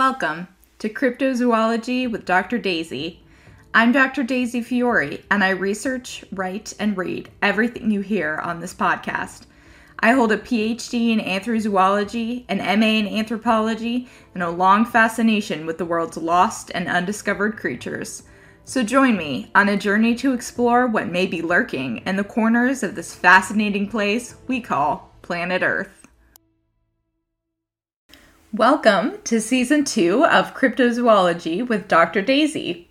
Welcome to Cryptozoology with Dr. Daisy. I'm Dr. Daisy Fiore, and I research, write, and read everything you hear on this podcast. I hold a PhD in anthrozoology, an MA in anthropology, and a long fascination with the world's lost and undiscovered creatures. So join me on a journey to explore what may be lurking in the corners of this fascinating place we call planet Earth. Welcome to season two of Cryptozoology with Dr. Daisy.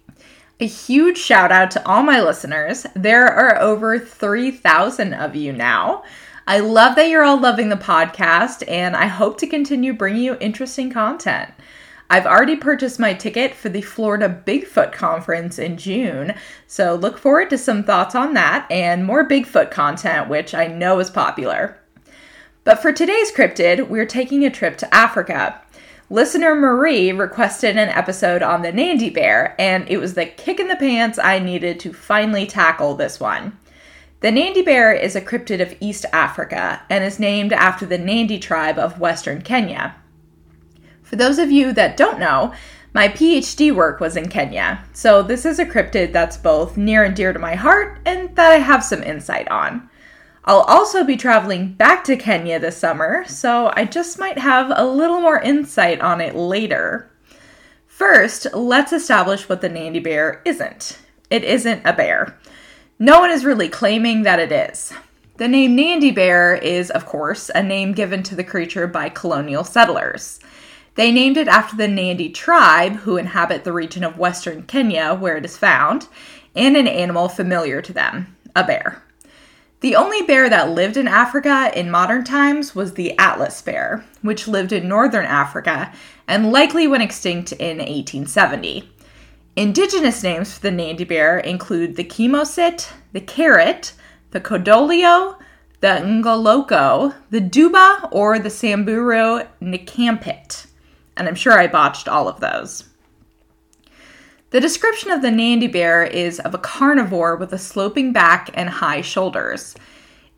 A huge shout out to all my listeners. There are over 3,000 of you now. I love that you're all loving the podcast, and I hope to continue bringing you interesting content. I've already purchased my ticket for the Florida Bigfoot Conference in June, so look forward to some thoughts on that and more Bigfoot content, which I know is popular. But for today's cryptid, we're taking a trip to Africa. Listener Marie requested an episode on the Nandi bear, and it was the kick in the pants I needed to finally tackle this one. The Nandi bear is a cryptid of East Africa and is named after the Nandi tribe of Western Kenya. For those of you that don't know, my PhD work was in Kenya, so this is a cryptid that's both near and dear to my heart and that I have some insight on. I'll also be traveling back to Kenya this summer, so I just might have a little more insight on it later. First, let's establish what the Nandi bear isn't. It isn't a bear. No one is really claiming that it is. The name Nandi bear is, of course, a name given to the creature by colonial settlers. They named it after the Nandi tribe, who inhabit the region of western Kenya where it is found, and an animal familiar to them, a bear. The only bear that lived in Africa in modern times was the Atlas bear, which lived in northern Africa and likely went extinct in 1870. Indigenous names for the Nandi bear include the chemosit, the carrot, the codolio, the ngoloko, the duba, or the samburu ncampit. And I'm sure I botched all of those. The description of the Nandi bear is of a carnivore with a sloping back and high shoulders.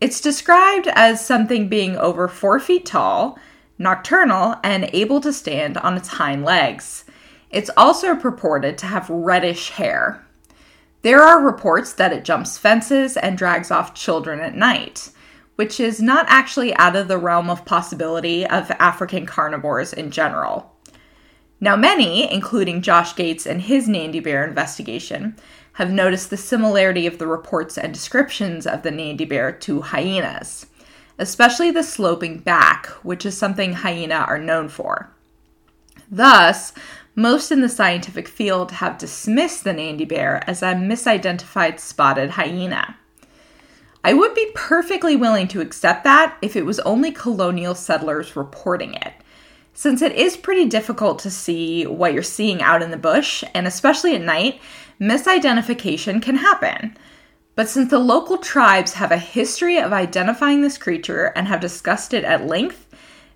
It's described as something being over four feet tall, nocturnal, and able to stand on its hind legs. It's also purported to have reddish hair. There are reports that it jumps fences and drags off children at night, which is not actually out of the realm of possibility of African carnivores in general. Now, many, including Josh Gates and his Nandi Bear investigation, have noticed the similarity of the reports and descriptions of the Nandi Bear to hyenas, especially the sloping back, which is something hyena are known for. Thus, most in the scientific field have dismissed the Nandi Bear as a misidentified spotted hyena. I would be perfectly willing to accept that if it was only colonial settlers reporting it since it is pretty difficult to see what you're seeing out in the bush, and especially at night, misidentification can happen. But since the local tribes have a history of identifying this creature and have discussed it at length,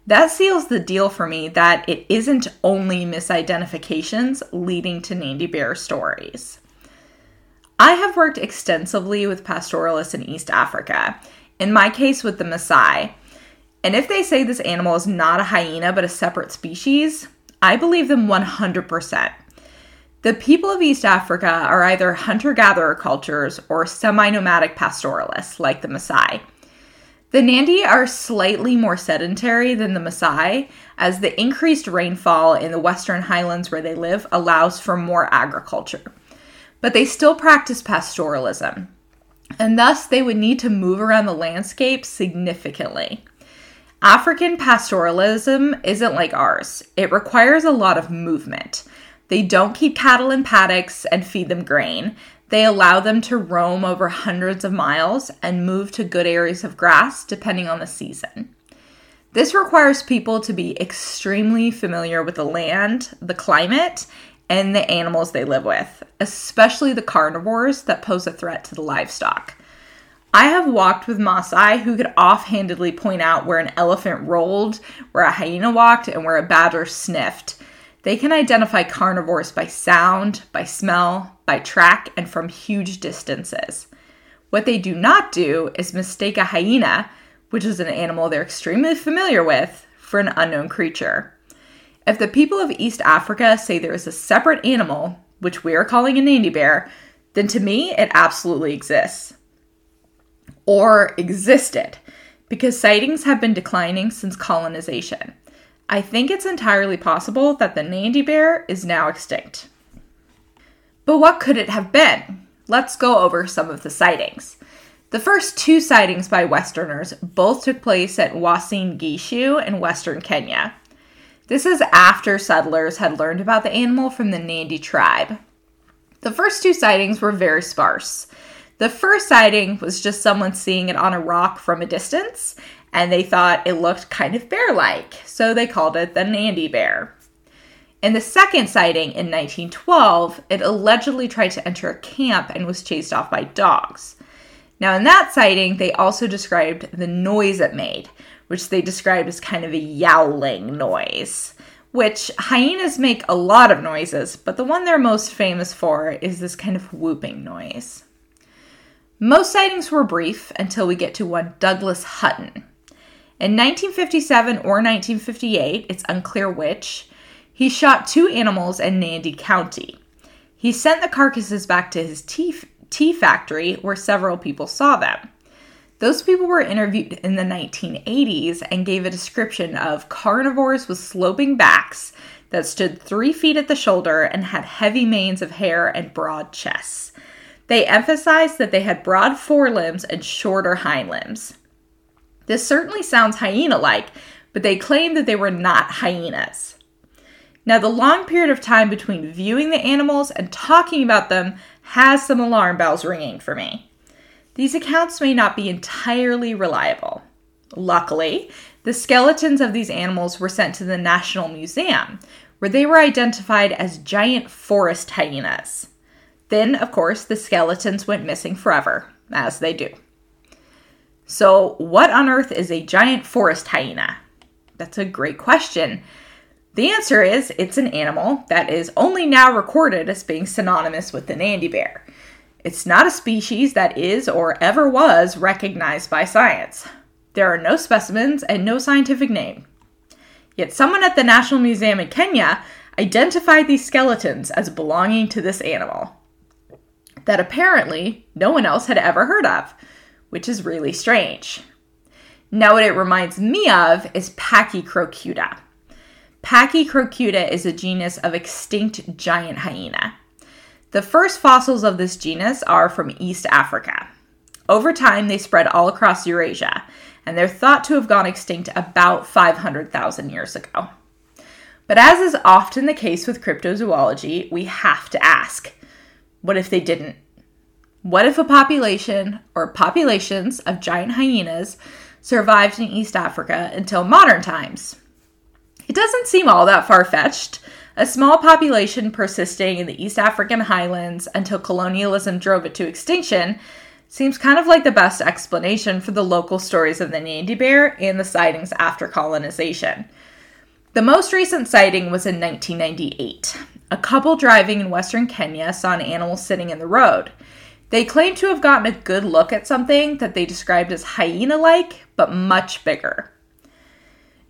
that seals the deal for me that it isn't only misidentifications leading to Nandi Bear stories. I have worked extensively with pastoralists in East Africa, in my case with the Maasai, and if they say this animal is not a hyena but a separate species, I believe them 100%. The people of East Africa are either hunter gatherer cultures or semi nomadic pastoralists, like the Maasai. The Nandi are slightly more sedentary than the Maasai, as the increased rainfall in the western highlands where they live allows for more agriculture. But they still practice pastoralism, and thus they would need to move around the landscape significantly. African pastoralism isn't like ours, it requires a lot of movement. They don't keep cattle in paddocks and feed them grain. They allow them to roam over hundreds of miles and move to good areas of grass depending on the season. This requires people to be extremely familiar with the land, the climate, and the animals they live with, especially the carnivores that pose a threat to the livestock. I have walked with Maasai who could offhandedly point out where an elephant rolled, where a hyena walked, and where a badger sniffed. They can identify carnivores by sound, by smell, by track, and from huge distances. What they do not do is mistake a hyena, which is an animal they're extremely familiar with, for an unknown creature. If the people of East Africa say there is a separate animal, which we are calling a Nandi bear, then to me it absolutely exists. Or existed, because sightings have been declining since colonization. I think it's entirely possible that the Nandi bear is now extinct. But what could it have been? Let's go over some of the sightings. The first two sightings by Westerners both took place at Uasin Gishu in western Kenya. This is after settlers had learned about the animal from the Nandi tribe. The first two sightings were very sparse. The first sighting was just someone seeing it on a rock from a distance, and they thought it looked kind of bear like, so they called it the Nandi bear. In the second sighting in 1912, it allegedly tried to enter a camp and was chased off by dogs. Now, in that sighting, they also described the noise it made, which they described as kind of a yowling noise. Which hyenas make a lot of noises, but the one they're most famous for is this kind of whooping noise. Most sightings were brief until we get to one Douglas Hutton. In 1957 or 1958, it's unclear which, he shot two animals in Nandi County. He sent the carcasses back to his tea, tea factory where several people saw them. Those people were interviewed in the 1980s and gave a description of carnivores with sloping backs that stood three feet at the shoulder and had heavy manes of hair and broad chests. They emphasized that they had broad forelimbs and shorter hind limbs. This certainly sounds hyena like, but they claimed that they were not hyenas. Now, the long period of time between viewing the animals and talking about them has some alarm bells ringing for me. These accounts may not be entirely reliable. Luckily, the skeletons of these animals were sent to the National Museum, where they were identified as giant forest hyenas. Then, of course, the skeletons went missing forever, as they do. So, what on earth is a giant forest hyena? That's a great question. The answer is it's an animal that is only now recorded as being synonymous with the Nandi bear. It's not a species that is or ever was recognized by science. There are no specimens and no scientific name. Yet someone at the National Museum in Kenya identified these skeletons as belonging to this animal that apparently no one else had ever heard of, which is really strange. Now, what it reminds me of is Pachycrocuta. Pachycrocuta is a genus of extinct giant hyena. The first fossils of this genus are from East Africa. Over time, they spread all across Eurasia, and they're thought to have gone extinct about 500,000 years ago. But as is often the case with cryptozoology, we have to ask what if they didn't? What if a population or populations of giant hyenas survived in East Africa until modern times? It doesn't seem all that far fetched, a small population persisting in the East African highlands until colonialism drove it to extinction seems kind of like the best explanation for the local stories of the Nandi bear and the sightings after colonization. The most recent sighting was in 1998. A couple driving in western Kenya saw an animal sitting in the road. They claimed to have gotten a good look at something that they described as hyena like, but much bigger.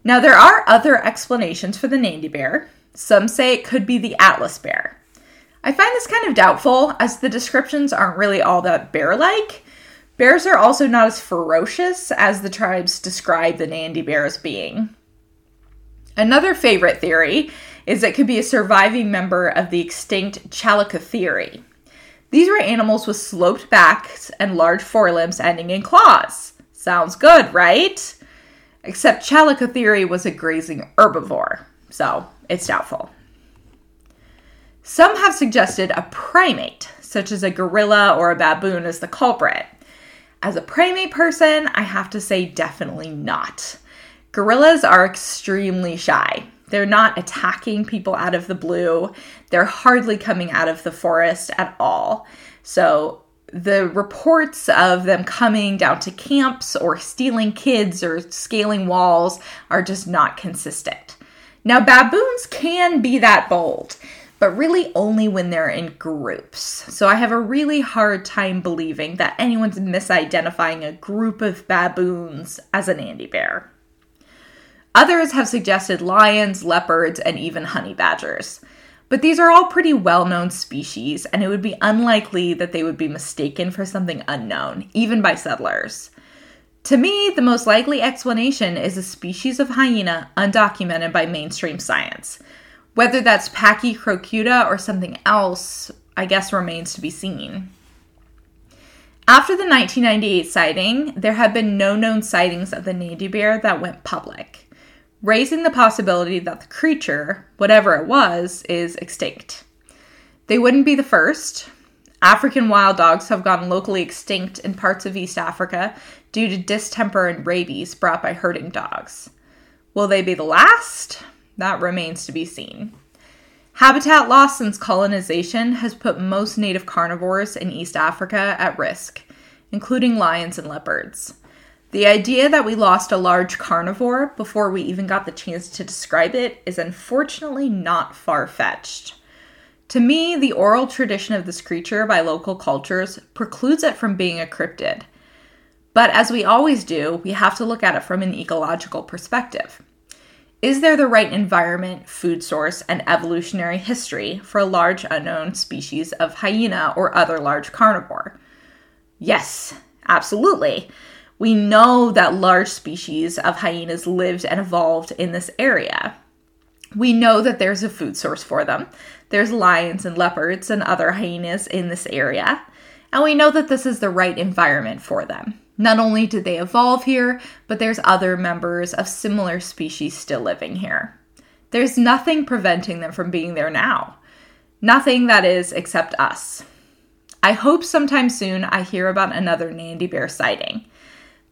Now, there are other explanations for the Nandi bear. Some say it could be the Atlas bear. I find this kind of doubtful, as the descriptions aren't really all that bear like. Bears are also not as ferocious as the tribes describe the Nandi bear as being. Another favorite theory is it could be a surviving member of the extinct Chalicotheri. These were animals with sloped backs and large forelimbs ending in claws. Sounds good, right? Except Chalicotheri was a grazing herbivore, so it's doubtful. Some have suggested a primate, such as a gorilla or a baboon, as the culprit. As a primate person, I have to say definitely not. Gorillas are extremely shy. They're not attacking people out of the blue. They're hardly coming out of the forest at all. So, the reports of them coming down to camps or stealing kids or scaling walls are just not consistent. Now, baboons can be that bold, but really only when they're in groups. So I have a really hard time believing that anyone's misidentifying a group of baboons as an Nandi bear. Others have suggested lions, leopards, and even honey badgers. But these are all pretty well known species, and it would be unlikely that they would be mistaken for something unknown, even by settlers. To me, the most likely explanation is a species of hyena undocumented by mainstream science. Whether that's Pachycrocuta or something else, I guess remains to be seen. After the 1998 sighting, there have been no known sightings of the Nandi bear that went public, raising the possibility that the creature, whatever it was, is extinct. They wouldn't be the first. African wild dogs have gone locally extinct in parts of East Africa due to distemper and rabies brought by herding dogs. Will they be the last? That remains to be seen. Habitat loss since colonization has put most native carnivores in East Africa at risk, including lions and leopards. The idea that we lost a large carnivore before we even got the chance to describe it is unfortunately not far fetched. To me, the oral tradition of this creature by local cultures precludes it from being a cryptid, but as we always do, we have to look at it from an ecological perspective. Is there the right environment, food source, and evolutionary history for a large unknown species of hyena or other large carnivore? Yes, absolutely. We know that large species of hyenas lived and evolved in this area. We know that there's a food source for them. There's lions and leopards and other hyenas in this area. And we know that this is the right environment for them. Not only did they evolve here, but there's other members of similar species still living here. There's nothing preventing them from being there now. Nothing that is except us. I hope sometime soon I hear about another Nandi bear sighting.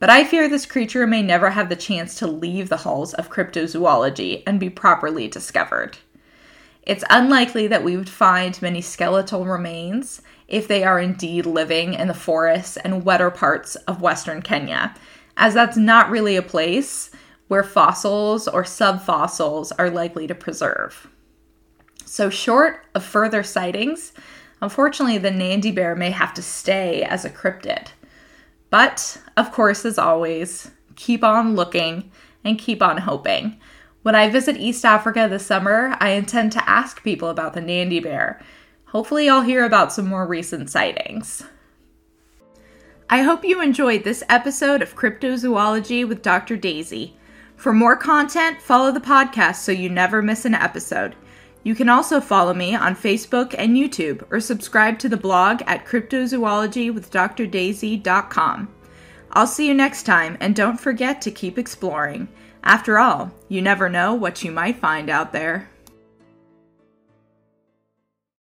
But I fear this creature may never have the chance to leave the halls of cryptozoology and be properly discovered. It's unlikely that we would find many skeletal remains if they are indeed living in the forests and wetter parts of Western Kenya, as that's not really a place where fossils or subfossils are likely to preserve. So, short of further sightings, unfortunately, the Nandi bear may have to stay as a cryptid. But, of course, as always, keep on looking and keep on hoping. When I visit East Africa this summer, I intend to ask people about the Nandi bear Hopefully, I'll hear about some more recent sightings. I hope you enjoyed this episode of Cryptozoology with Dr. Daisy. For more content, follow the podcast so you never miss an episode. You can also follow me on Facebook and YouTube or subscribe to the blog at cryptozoologywithdrdaisy.com. I'll see you next time, and don't forget to keep exploring. After all, you never know what you might find out there.